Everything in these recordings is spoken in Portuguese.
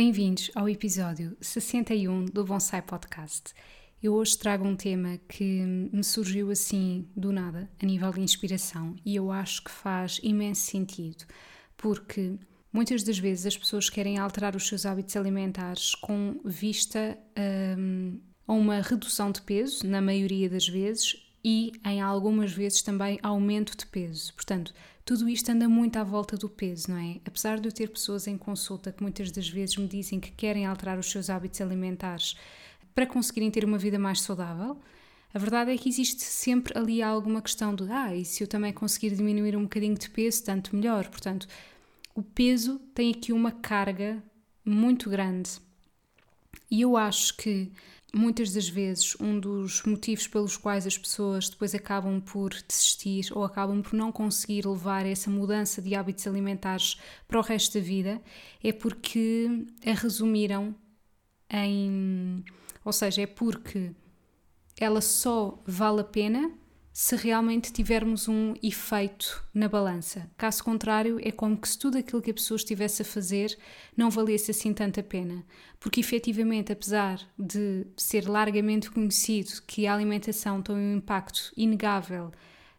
Bem-vindos ao episódio 61 do Bonsai Podcast. Eu hoje trago um tema que me surgiu assim do nada, a nível de inspiração, e eu acho que faz imenso sentido, porque muitas das vezes as pessoas querem alterar os seus hábitos alimentares com vista um, a uma redução de peso, na maioria das vezes, e em algumas vezes também aumento de peso. Portanto, tudo isto anda muito à volta do peso, não é? Apesar de eu ter pessoas em consulta que muitas das vezes me dizem que querem alterar os seus hábitos alimentares para conseguirem ter uma vida mais saudável, a verdade é que existe sempre ali alguma questão de ah, e se eu também conseguir diminuir um bocadinho de peso, tanto melhor. Portanto, o peso tem aqui uma carga muito grande. E eu acho que muitas das vezes um dos motivos pelos quais as pessoas depois acabam por desistir ou acabam por não conseguir levar essa mudança de hábitos alimentares para o resto da vida é porque a resumiram em. Ou seja, é porque ela só vale a pena se realmente tivermos um efeito na balança. Caso contrário, é como que se tudo aquilo que a pessoa estivesse a fazer não valesse assim tanta pena. Porque efetivamente, apesar de ser largamente conhecido que a alimentação tem um impacto inegável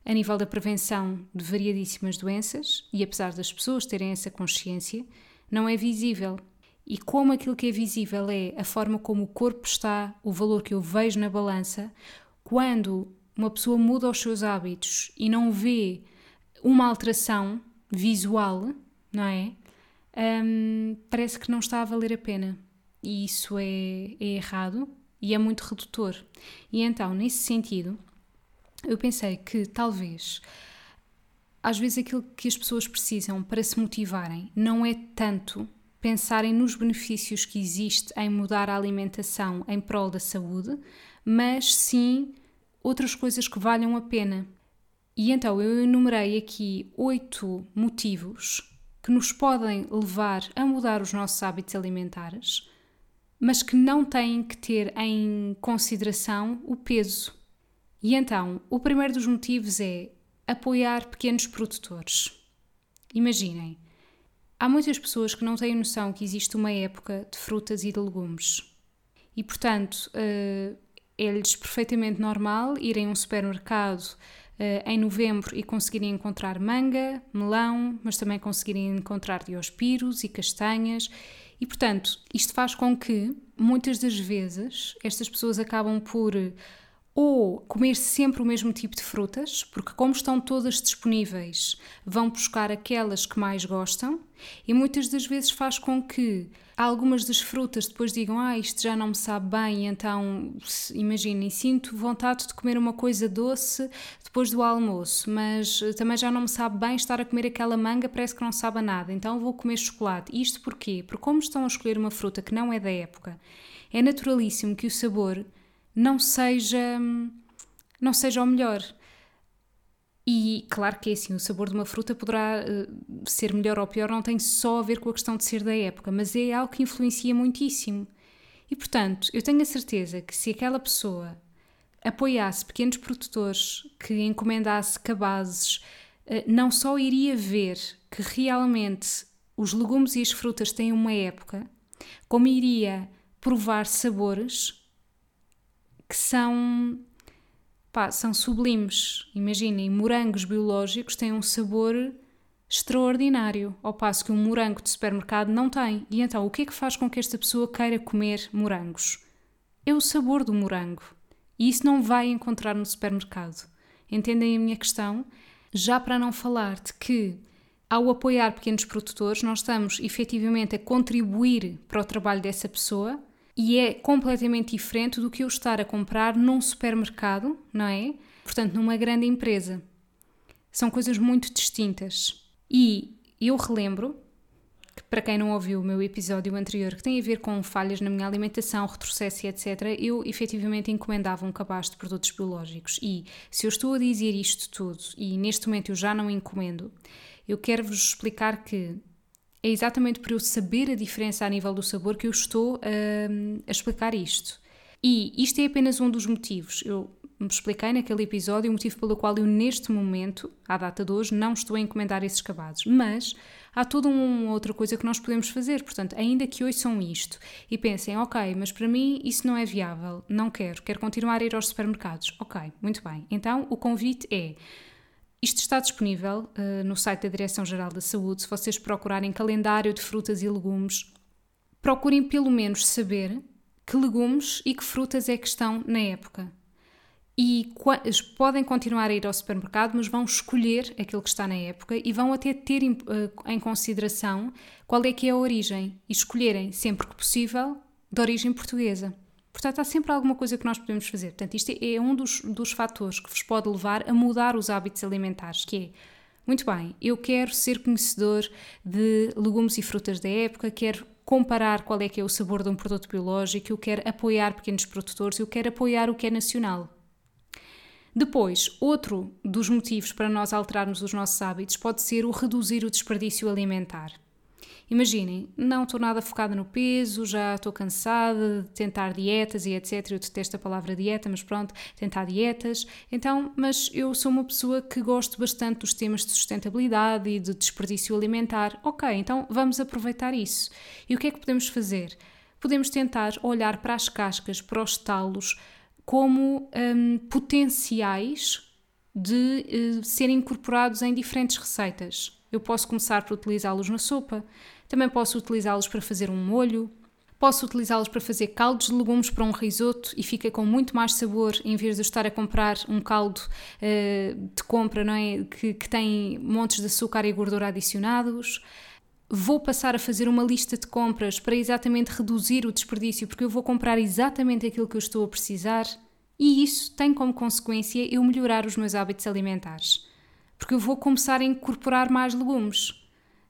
a nível da prevenção de variadíssimas doenças, e apesar das pessoas terem essa consciência, não é visível. E como aquilo que é visível é a forma como o corpo está, o valor que eu vejo na balança, quando uma pessoa muda os seus hábitos e não vê uma alteração visual, não é? Um, parece que não está a valer a pena. E isso é, é errado e é muito redutor. E então, nesse sentido, eu pensei que talvez às vezes aquilo que as pessoas precisam para se motivarem não é tanto pensarem nos benefícios que existe em mudar a alimentação em prol da saúde, mas sim outras coisas que valham a pena. E então eu enumerei aqui oito motivos que nos podem levar a mudar os nossos hábitos alimentares, mas que não têm que ter em consideração o peso. E então, o primeiro dos motivos é apoiar pequenos produtores. Imaginem, há muitas pessoas que não têm noção que existe uma época de frutas e de legumes. E, portanto, eh, é-lhes perfeitamente normal irem a um supermercado uh, em novembro e conseguirem encontrar manga, melão, mas também conseguirem encontrar diospiros e castanhas. E, portanto, isto faz com que, muitas das vezes, estas pessoas acabam por ou comer sempre o mesmo tipo de frutas, porque, como estão todas disponíveis, vão buscar aquelas que mais gostam, e muitas das vezes faz com que algumas das frutas depois digam: Ah, isto já não me sabe bem, então imaginem, sinto vontade de comer uma coisa doce depois do almoço, mas eh, também já não me sabe bem estar a comer aquela manga, parece que não sabe nada, então vou comer chocolate. Isto porquê? Porque, como estão a escolher uma fruta que não é da época, é naturalíssimo que o sabor não seja, não seja o melhor. E claro que é assim, o sabor de uma fruta poderá uh, ser melhor ou pior, não tem só a ver com a questão de ser da época, mas é algo que influencia muitíssimo. E portanto, eu tenho a certeza que se aquela pessoa apoiasse pequenos produtores, que encomendasse cabazes, uh, não só iria ver que realmente os legumes e as frutas têm uma época, como iria provar sabores que são, pá, são sublimes. Imaginem, morangos biológicos têm um sabor extraordinário, ao passo que um morango de supermercado não tem. E então, o que é que faz com que esta pessoa queira comer morangos? É o sabor do morango. E isso não vai encontrar no supermercado. Entendem a minha questão? Já para não falar de que, ao apoiar pequenos produtores, nós estamos efetivamente a contribuir para o trabalho dessa pessoa e é completamente diferente do que eu estar a comprar num supermercado, não é? portanto, numa grande empresa. São coisas muito distintas. E eu relembro que, para quem não ouviu o meu episódio anterior, que tem a ver com falhas na minha alimentação, retrocesso e etc., eu efetivamente encomendava um cabaz de produtos biológicos. E se eu estou a dizer isto tudo e neste momento eu já não encomendo, eu quero vos explicar que é exatamente por eu saber a diferença a nível do sabor que eu estou a, a explicar isto. E isto é apenas um dos motivos. Eu me expliquei naquele episódio o motivo pelo qual eu, neste momento, à data de hoje, não estou a encomendar esses cabazes. Mas há toda uma outra coisa que nós podemos fazer. Portanto, ainda que são isto e pensem, ok, mas para mim isso não é viável, não quero, quero continuar a ir aos supermercados. Ok, muito bem. Então o convite é. Isto está disponível uh, no site da Direção-Geral da Saúde. Se vocês procurarem calendário de frutas e legumes, procurem pelo menos saber que legumes e que frutas é que estão na época e podem continuar a ir ao supermercado, mas vão escolher aquilo que está na época e vão até ter em, eh, em consideração qual é que é a origem e escolherem, sempre que possível, de origem portuguesa. Portanto, há sempre alguma coisa que nós podemos fazer. Portanto, isto é um dos, dos fatores que vos pode levar a mudar os hábitos alimentares, que é, muito bem, eu quero ser conhecedor de legumes e frutas da época, quero comparar qual é que é o sabor de um produto biológico, eu quero apoiar pequenos produtores, eu quero apoiar o que é nacional. Depois, outro dos motivos para nós alterarmos os nossos hábitos pode ser o reduzir o desperdício alimentar. Imaginem, não estou nada focada no peso, já estou cansada de tentar dietas e etc. Eu detesto a palavra dieta, mas pronto, tentar dietas. Então, mas eu sou uma pessoa que gosto bastante dos temas de sustentabilidade e de desperdício alimentar. Ok, então vamos aproveitar isso. E o que é que podemos fazer? Podemos tentar olhar para as cascas, para os talos, como um, potenciais de uh, serem incorporados em diferentes receitas. Eu posso começar por utilizá-los na sopa, também posso utilizá-los para fazer um molho, posso utilizá-los para fazer caldos de legumes para um risoto e fica com muito mais sabor em vez de eu estar a comprar um caldo uh, de compra não é? que, que tem montes de açúcar e gordura adicionados vou passar a fazer uma lista de compras para exatamente reduzir o desperdício, porque eu vou comprar exatamente aquilo que eu estou a precisar, e isso tem como consequência eu melhorar os meus hábitos alimentares. Porque eu vou começar a incorporar mais legumes,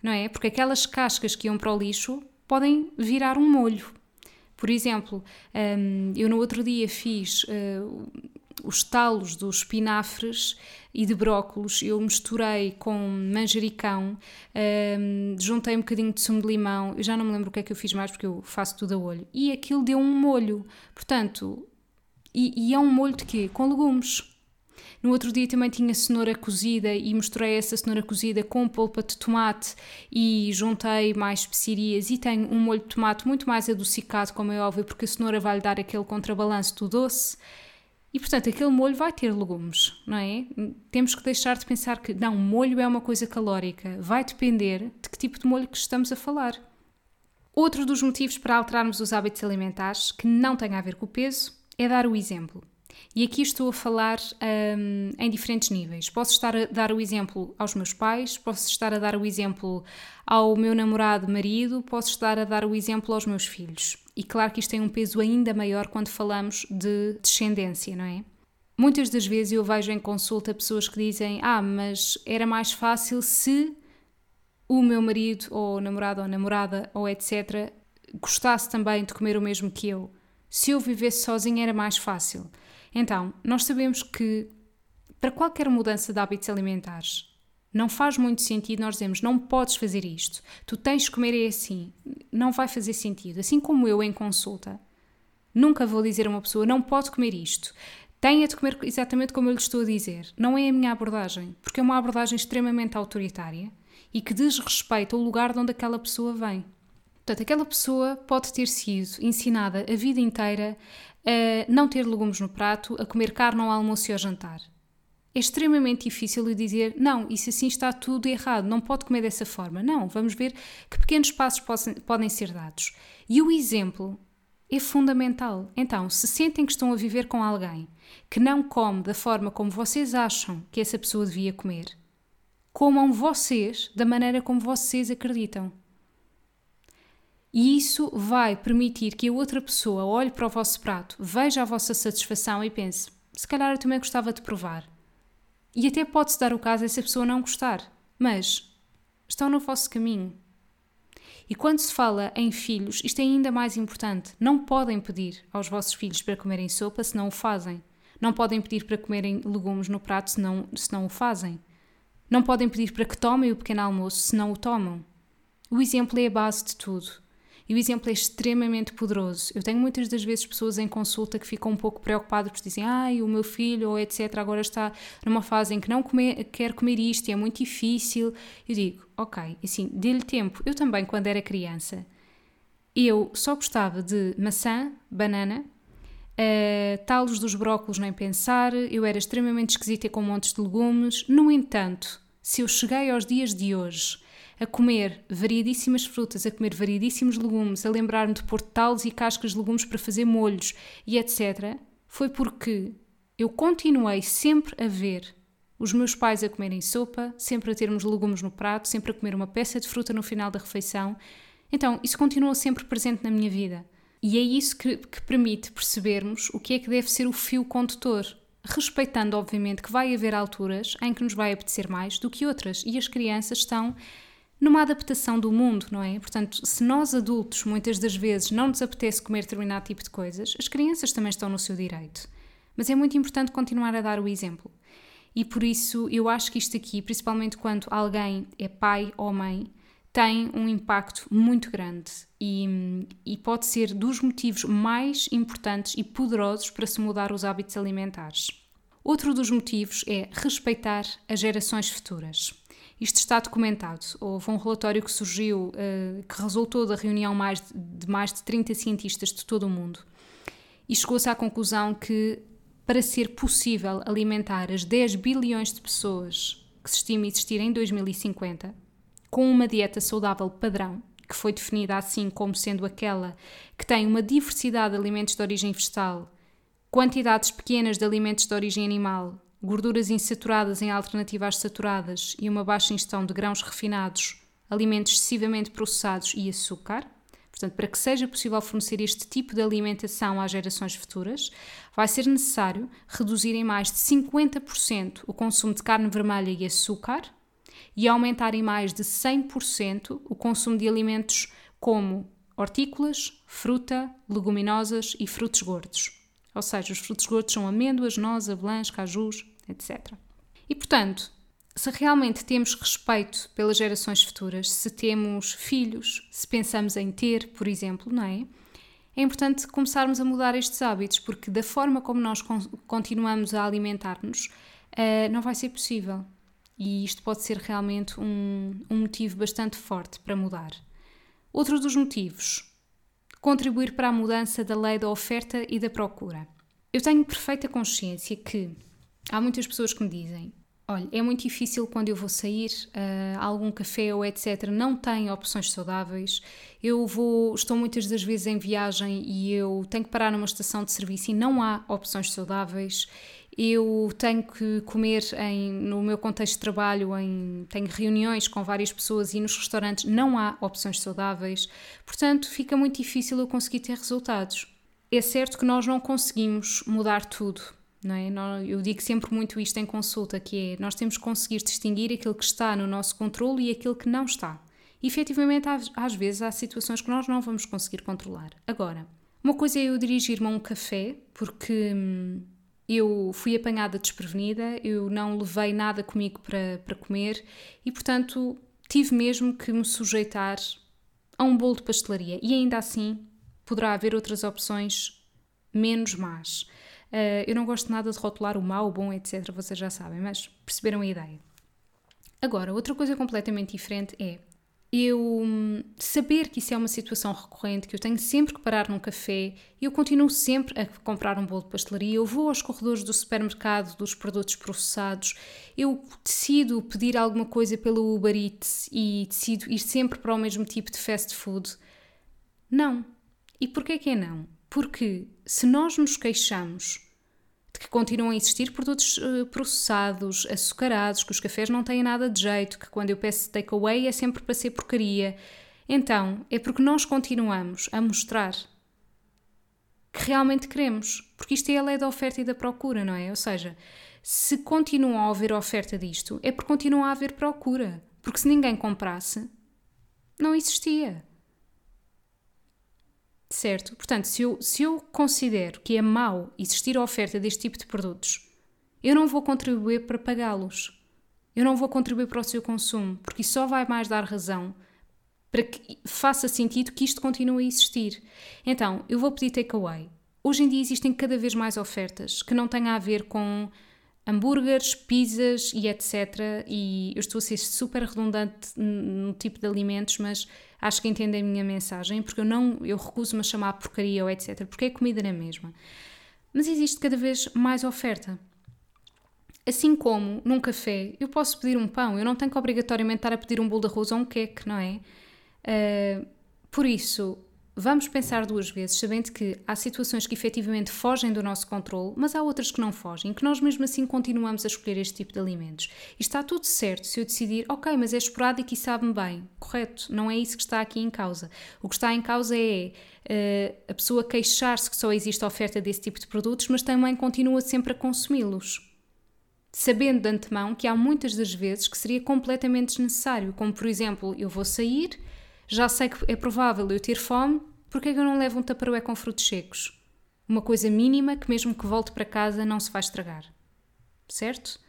não é? Porque aquelas cascas que iam para o lixo podem virar um molho. Por exemplo, hum, eu no outro dia fiz uh, os talos dos espinafres e de brócolos, eu misturei com manjericão, um, juntei um bocadinho de sumo de limão, eu já não me lembro o que é que eu fiz mais porque eu faço tudo a olho, e aquilo deu um molho. Portanto, e, e é um molho de quê? Com legumes. No outro dia também tinha cenoura cozida e misturei essa cenoura cozida com polpa de tomate e juntei mais especiarias e tenho um molho de tomate muito mais adocicado, como é óbvio, porque a cenoura vai lhe dar aquele contrabalanço do doce. E portanto, aquele molho vai ter legumes, não é? Temos que deixar de pensar que não, molho é uma coisa calórica. Vai depender de que tipo de molho que estamos a falar. Outro dos motivos para alterarmos os hábitos alimentares, que não tem a ver com o peso, é dar o exemplo. E aqui estou a falar um, em diferentes níveis. Posso estar a dar o exemplo aos meus pais, posso estar a dar o exemplo ao meu namorado, marido, posso estar a dar o exemplo aos meus filhos. E claro que isto tem um peso ainda maior quando falamos de descendência, não é? Muitas das vezes eu vejo em consulta pessoas que dizem: Ah, mas era mais fácil se o meu marido, ou namorado, ou namorada, ou etc., gostasse também de comer o mesmo que eu. Se eu vivesse sozinha era mais fácil. Então, nós sabemos que para qualquer mudança de hábitos alimentares, não faz muito sentido nós dizemos não podes fazer isto, tu tens de comer é assim. Não vai fazer sentido. Assim como eu em consulta, nunca vou dizer a uma pessoa não pode comer isto. Tenha de comer exatamente como eu lhe estou a dizer. Não é a minha abordagem, porque é uma abordagem extremamente autoritária e que desrespeita o lugar de onde aquela pessoa vem. Portanto, aquela pessoa pode ter sido ensinada a vida inteira a não ter legumes no prato, a comer carne ao almoço e ao jantar. É extremamente difícil dizer, não, isso assim está tudo errado, não pode comer dessa forma. Não, vamos ver que pequenos passos podem ser dados. E o exemplo é fundamental. Então, se sentem que estão a viver com alguém que não come da forma como vocês acham que essa pessoa devia comer, comam vocês da maneira como vocês acreditam. E isso vai permitir que a outra pessoa olhe para o vosso prato, veja a vossa satisfação e pense: se calhar eu também gostava de provar. E até pode-se dar o caso essa pessoa não gostar, mas estão no vosso caminho. E quando se fala em filhos, isto é ainda mais importante. Não podem pedir aos vossos filhos para comerem sopa se não o fazem. Não podem pedir para comerem legumes no prato se não, se não o fazem. Não podem pedir para que tomem o pequeno almoço se não o tomam. O exemplo é a base de tudo. E o exemplo é extremamente poderoso. Eu tenho muitas das vezes pessoas em consulta que ficam um pouco preocupadas porque dizem ai, o meu filho ou etc. agora está numa fase em que não comer, quer comer isto e é muito difícil. Eu digo, ok, assim, dê-lhe tempo. Eu também, quando era criança, eu só gostava de maçã, banana, uh, talos dos brócolos nem pensar, eu era extremamente esquisita com montes de legumes. No entanto, se eu cheguei aos dias de hoje a comer variadíssimas frutas, a comer variadíssimos legumes, a lembrar-me de pôr talos e cascas de legumes para fazer molhos e etc., foi porque eu continuei sempre a ver os meus pais a comerem sopa, sempre a termos legumes no prato, sempre a comer uma peça de fruta no final da refeição. Então, isso continua sempre presente na minha vida. E é isso que, que permite percebermos o que é que deve ser o fio condutor respeitando, obviamente, que vai haver alturas em que nos vai apetecer mais do que outras, e as crianças estão numa adaptação do mundo, não é? Portanto, se nós adultos muitas das vezes não nos apetece comer determinado tipo de coisas, as crianças também estão no seu direito. Mas é muito importante continuar a dar o exemplo. E por isso eu acho que isto aqui, principalmente quando alguém é pai ou mãe, tem um impacto muito grande e, e pode ser dos motivos mais importantes e poderosos para se mudar os hábitos alimentares. Outro dos motivos é respeitar as gerações futuras. Isto está documentado. Houve um relatório que surgiu, uh, que resultou da reunião mais de, de mais de 30 cientistas de todo o mundo. E chegou-se à conclusão que, para ser possível alimentar as 10 bilhões de pessoas que se estima existir em 2050, com uma dieta saudável padrão, que foi definida assim como sendo aquela que tem uma diversidade de alimentos de origem vegetal, quantidades pequenas de alimentos de origem animal gorduras insaturadas em alternativa às saturadas e uma baixa ingestão de grãos refinados, alimentos excessivamente processados e açúcar. Portanto, para que seja possível fornecer este tipo de alimentação às gerações futuras, vai ser necessário reduzir em mais de 50% o consumo de carne vermelha e açúcar e aumentar em mais de 100% o consumo de alimentos como hortícolas, fruta, leguminosas e frutos gordos. Ou seja, os frutos gordos são amêndoas, nozes, avelãs, cajus, etc. E portanto, se realmente temos respeito pelas gerações futuras, se temos filhos, se pensamos em ter, por exemplo, não é? É importante começarmos a mudar estes hábitos, porque da forma como nós continuamos a alimentar-nos, uh, não vai ser possível. E isto pode ser realmente um, um motivo bastante forte para mudar. Outro dos motivos contribuir para a mudança da lei da oferta e da procura. Eu tenho perfeita consciência que há muitas pessoas que me dizem: olha, é muito difícil quando eu vou sair a uh, algum café ou etc. Não tem opções saudáveis. Eu vou, estou muitas das vezes em viagem e eu tenho que parar numa estação de serviço e não há opções saudáveis eu tenho que comer em, no meu contexto de trabalho, em, tenho reuniões com várias pessoas e nos restaurantes não há opções saudáveis, portanto fica muito difícil eu conseguir ter resultados. É certo que nós não conseguimos mudar tudo, não é? Eu digo sempre muito isto em consulta, que é nós temos que conseguir distinguir aquilo que está no nosso controle e aquilo que não está. E, efetivamente, às vezes há situações que nós não vamos conseguir controlar. Agora, uma coisa é eu dirigir-me a um café, porque hum, eu fui apanhada desprevenida, eu não levei nada comigo para, para comer e, portanto, tive mesmo que me sujeitar a um bolo de pastelaria. E ainda assim, poderá haver outras opções menos más. Uh, eu não gosto nada de rotular o mau, o bom, etc. Vocês já sabem, mas perceberam a ideia. Agora, outra coisa completamente diferente é eu hum, saber que isso é uma situação recorrente, que eu tenho sempre que parar num café, eu continuo sempre a comprar um bolo de pastelaria, eu vou aos corredores do supermercado dos produtos processados, eu decido pedir alguma coisa pelo Uber Eats e decido ir sempre para o mesmo tipo de fast food. Não. E porquê que é não? Porque se nós nos queixamos de que continuam a existir produtos uh, processados, açucarados, que os cafés não têm nada de jeito, que quando eu peço takeaway é sempre para ser porcaria. Então, é porque nós continuamos a mostrar que realmente queremos. Porque isto é a lei da oferta e da procura, não é? Ou seja, se continua a haver oferta disto, é porque continua a haver procura. Porque se ninguém comprasse, não existia. Certo? Portanto, se eu, se eu considero que é mau existir a oferta deste tipo de produtos, eu não vou contribuir para pagá-los. Eu não vou contribuir para o seu consumo, porque isso só vai mais dar razão para que faça sentido que isto continue a existir. Então, eu vou pedir takeaway. Hoje em dia existem cada vez mais ofertas que não têm a ver com hambúrgueres, pizzas e etc. E eu estou a ser super redundante no tipo de alimentos, mas acho que entendem a minha mensagem, porque eu não, eu recuso-me a chamar porcaria ou etc. Porque é comida na mesma. Mas existe cada vez mais oferta. Assim como num café eu posso pedir um pão, eu não tenho que obrigatoriamente estar a pedir um bolo de arroz ou um queque, não é? Uh, por isso, vamos pensar duas vezes, sabendo que há situações que efetivamente fogem do nosso controle, mas há outras que não fogem, que nós mesmo assim continuamos a escolher este tipo de alimentos. E está tudo certo se eu decidir, ok, mas é esporádico e sabe-me bem. Correto, não é isso que está aqui em causa. O que está em causa é uh, a pessoa queixar-se que só existe oferta desse tipo de produtos, mas também continua sempre a consumi-los sabendo de antemão que há muitas das vezes que seria completamente desnecessário, como por exemplo, eu vou sair, já sei que é provável eu ter fome, porque é que eu não levo um taparoé com frutos secos? Uma coisa mínima que mesmo que volte para casa não se vai estragar. Certo?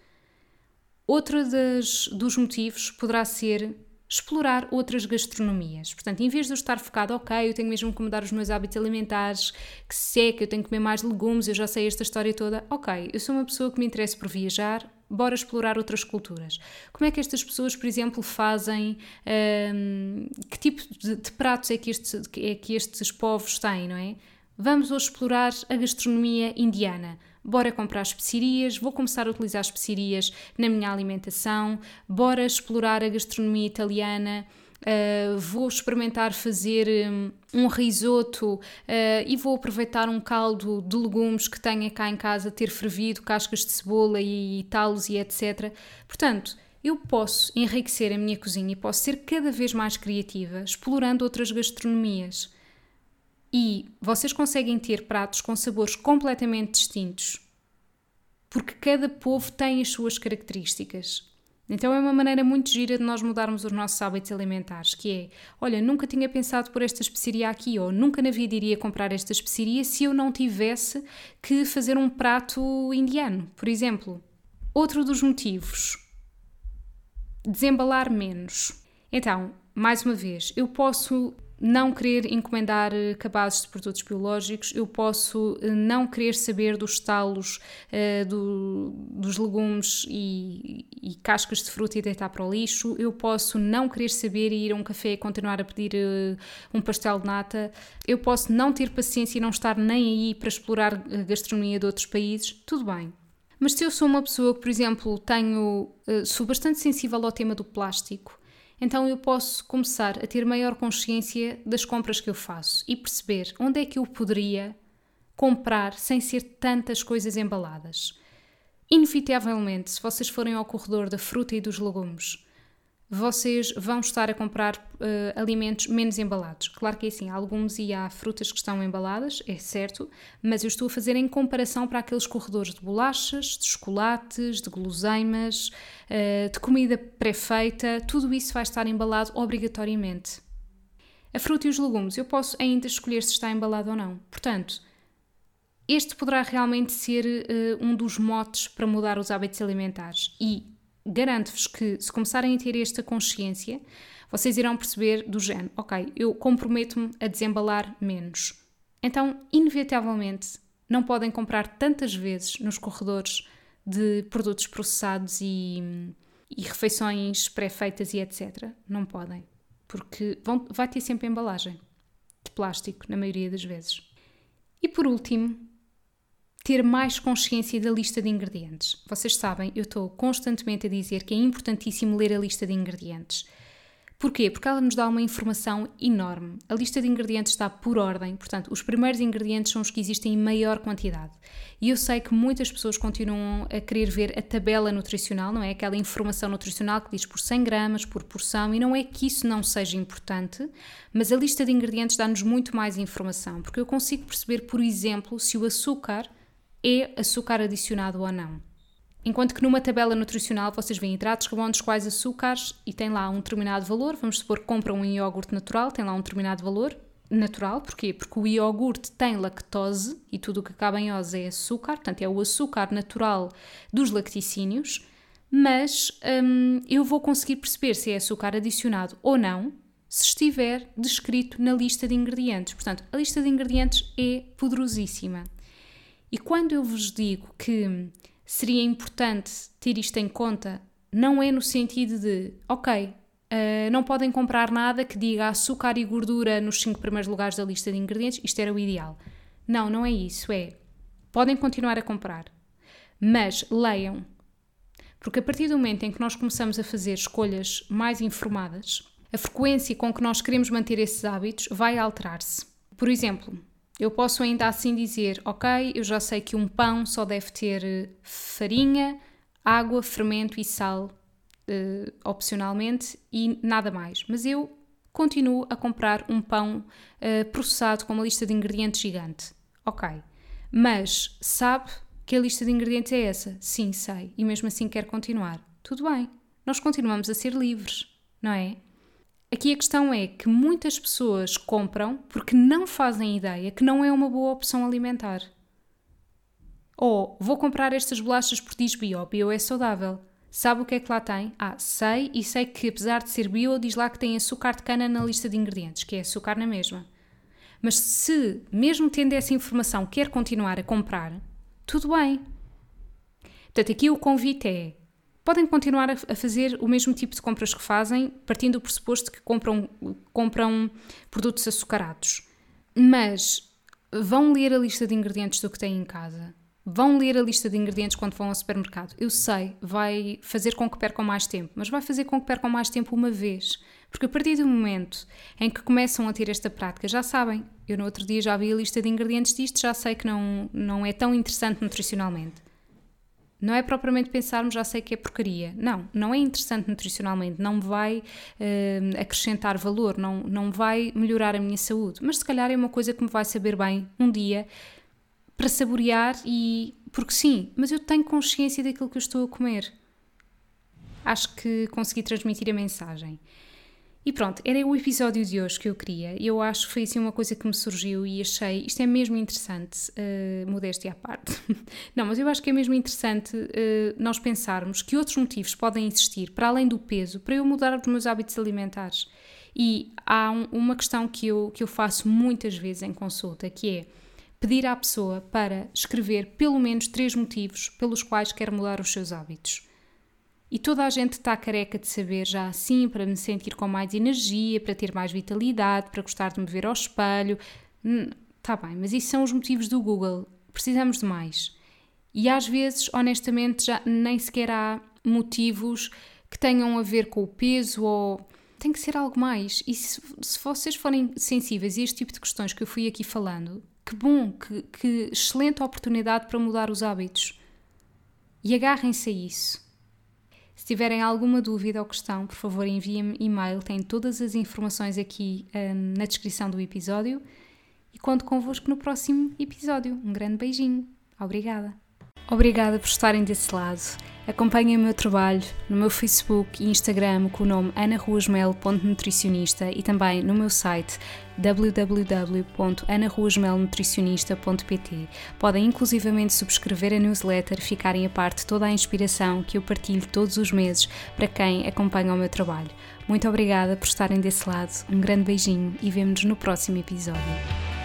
Outro das, dos motivos poderá ser explorar outras gastronomias. Portanto, em vez de eu estar focado, ok, eu tenho mesmo que mudar os meus hábitos alimentares, que seca, eu tenho que comer mais legumes, eu já sei esta história toda, ok, eu sou uma pessoa que me interessa por viajar, bora explorar outras culturas. Como é que estas pessoas, por exemplo, fazem, um, que tipo de, de pratos é que, este, é que estes povos têm, não é? Vamos hoje explorar a gastronomia indiana bora comprar especiarias, vou começar a utilizar especiarias na minha alimentação, bora explorar a gastronomia italiana. Uh, vou experimentar fazer um, um risoto uh, e vou aproveitar um caldo de legumes que tenha cá em casa, ter fervido, cascas de cebola e talos e etc. Portanto, eu posso enriquecer a minha cozinha e posso ser cada vez mais criativa, explorando outras gastronomias. E vocês conseguem ter pratos com sabores completamente distintos, porque cada povo tem as suas características. Então é uma maneira muito gira de nós mudarmos os nossos hábitos alimentares, que é, olha, nunca tinha pensado por esta especiaria aqui, ou nunca na vida iria comprar esta especiaria se eu não tivesse que fazer um prato indiano, por exemplo. Outro dos motivos, desembalar menos. Então, mais uma vez, eu posso não querer encomendar eh, cabazes de produtos biológicos, eu posso eh, não querer saber dos talos uh, do, dos legumes e, e, cascas de fruta e deitar para o lixo, eu posso não querer saber e ir a um café e continuar a pedir uh, um pastel de nata, eu posso não ter paciência e não estar nem aí para explorar a gastronomia de outros países, tudo bem. Mas se eu sou uma pessoa que, por exemplo, tenho, uh, sou bastante sensível ao tema do plástico, então eu posso começar a ter maior consciência das compras que eu faço e perceber onde é que eu poderia comprar sem ser tantas coisas embaladas. Inevitavelmente, se vocês forem ao corredor da fruta e dos legumes, vocês vão estar a comprar uh, alimentos menos embalados. Claro que é assim, há alguns e há frutas que estão embaladas, é certo, mas eu estou a fazer em comparação para aqueles corredores de bolachas, de chocolates, de guloseimas, uh, de comida pré-feita, tudo isso vai estar embalado obrigatoriamente. A fruta e os legumes, eu posso ainda escolher se está embalado ou não. Portanto, este poderá realmente ser uh, um dos motes para mudar os hábitos alimentares e garanto-vos que se começarem a ter esta consciência, vocês irão perceber do género, ok, eu comprometo-me a desembalar menos. Então, inevitavelmente, não podem comprar tantas vezes nos corredores de produtos processados e, e refeições pré-feitas e etc. Não podem, porque vão, vai ter sempre embalagem de plástico, na maioria das vezes. E por último, ter mais consciência da lista de ingredientes. Vocês sabem, eu estou constantemente a dizer que é importantíssimo ler a lista de ingredientes. Porquê? Porque ela nos dá uma informação enorme. A lista de ingredientes está por ordem, portanto, os primeiros ingredientes são os que existem em maior quantidade. E eu sei que muitas pessoas continuam a querer ver a tabela nutricional, não é? Aquela informação nutricional que diz por 100 gramas, por porção, e não é que isso não seja importante, mas a lista de ingredientes dá-nos muito mais informação, porque eu consigo perceber, por exemplo, se o açúcar é açúcar adicionado ou não. Enquanto que numa tabela nutricional vocês veem hidratos, carbonos, quais açúcares e tem lá um determinado valor. Vamos supor que compram um iogurte natural, tem lá um determinado valor natural. Porquê? Porque o iogurte tem lactose e tudo o que acaba em ose é açúcar, portanto é o açúcar natural dos lacticínios. Mas hum, eu vou conseguir perceber se é açúcar adicionado ou não se estiver descrito na lista de ingredientes. Portanto, a lista de ingredientes é poderosíssima. E quando eu vos digo que seria importante ter isto em conta, não é no sentido de, ok, uh, não podem comprar nada que diga açúcar e gordura nos cinco primeiros lugares da lista de ingredientes, isto era o ideal. Não, não é isso, é, podem continuar a comprar, mas leiam. Porque a partir do momento em que nós começamos a fazer escolhas mais informadas, a frequência com que nós queremos manter esses hábitos vai alterar-se. Por exemplo, eu posso ainda assim dizer, ok, eu já sei que um pão só deve ter eh, farinha, água, fermento e sal, uh, opcionalmente, e nada mais. Mas eu continuo a comprar um pão uh, processado com uma lista de ingredientes gigante. Ok. Mas sabe que a lista de ingredientes é essa? Sim, sei. E mesmo assim quer continuar. Tudo bem. Nós continuamos a ser livres, não é? Aqui a questão é que muitas pessoas compram porque não fazem ideia que não é uma boa opção alimentar. Ou vou comprar estas bolachas por diz bio, bio é saudável. Sabe o que é que lá tem? Ah, sei e sei que apesar de ser bio, diz lá que tem açúcar de cana na lista de ingredientes, que é açúcar na mesma. Mas se, mesmo tendo essa informação, quer continuar a comprar, tudo bem. Portanto, aqui o convite é podem continuar a, fazer o mesmo tipo de compras que fazem, partindo do pressuposto que compram, compram produtos açucarados. Mas vão ler a lista de ingredientes do que têm em casa. Vão ler a lista de ingredientes quando vão ao supermercado. Eu sei, vai fazer com que percam mais tempo, mas vai fazer com que percam mais tempo uma vez. Porque a partir do momento em que começam a ter esta prática, já sabem. Eu no outro dia já vi a lista de ingredientes disto, já sei que não, não é tão interessante nutricionalmente. Não é propriamente pensarmos, já sei que é porcaria. Não, não é interessante nutricionalmente, não vai uh, acrescentar valor, não, não vai melhorar a minha saúde. Mas se calhar é uma coisa que me vai saber bem um dia para saborear e. Porque sim, mas eu tenho consciência daquilo que eu estou a comer. Acho que consegui transmitir a mensagem. E pronto, era o episódio de hoje que eu queria. Eu acho que foi assim uma coisa que me surgiu e achei, isto é mesmo interessante, uh, modéstia à parte. Não, mas eu acho que é mesmo interessante uh, nós pensarmos que outros motivos podem existir, para além do peso, para eu mudar os meus hábitos alimentares. E há um, uma questão que eu, que eu faço muitas vezes em consulta, que é pedir à pessoa para escrever pelo menos três motivos pelos quais quer mudar os seus hábitos. E toda a gente está careca de saber já assim, para me sentir com mais energia, para ter mais vitalidade, para gostar de me ver ao espelho. Está hum, bem, mas isso são os motivos do Google. Precisamos de mais. E às vezes, honestamente, já nem sequer há motivos que tenham a ver com o peso ou. Tem que ser algo mais. E se, se vocês forem sensíveis a este tipo de questões que eu fui aqui falando, que bom, que, que excelente oportunidade para mudar os hábitos. E agarrem-se a isso. Se tiverem alguma dúvida ou questão, por favor enviem-me e-mail, tem todas as informações aqui um, na descrição do episódio e conto convosco no próximo episódio. Um grande beijinho. Obrigada. Obrigada por estarem desse lado. Acompanhem o meu trabalho no meu Facebook e Instagram com o nome anaruasmel.nutricionista e também no meu site www.anaruasmelnutricionista.pt. Podem inclusivamente subscrever a newsletter, ficarem a parte toda a inspiração que eu partilho todos os meses para quem acompanha o meu trabalho. Muito obrigada por estarem desse lado, um grande beijinho e vemo-nos no próximo episódio.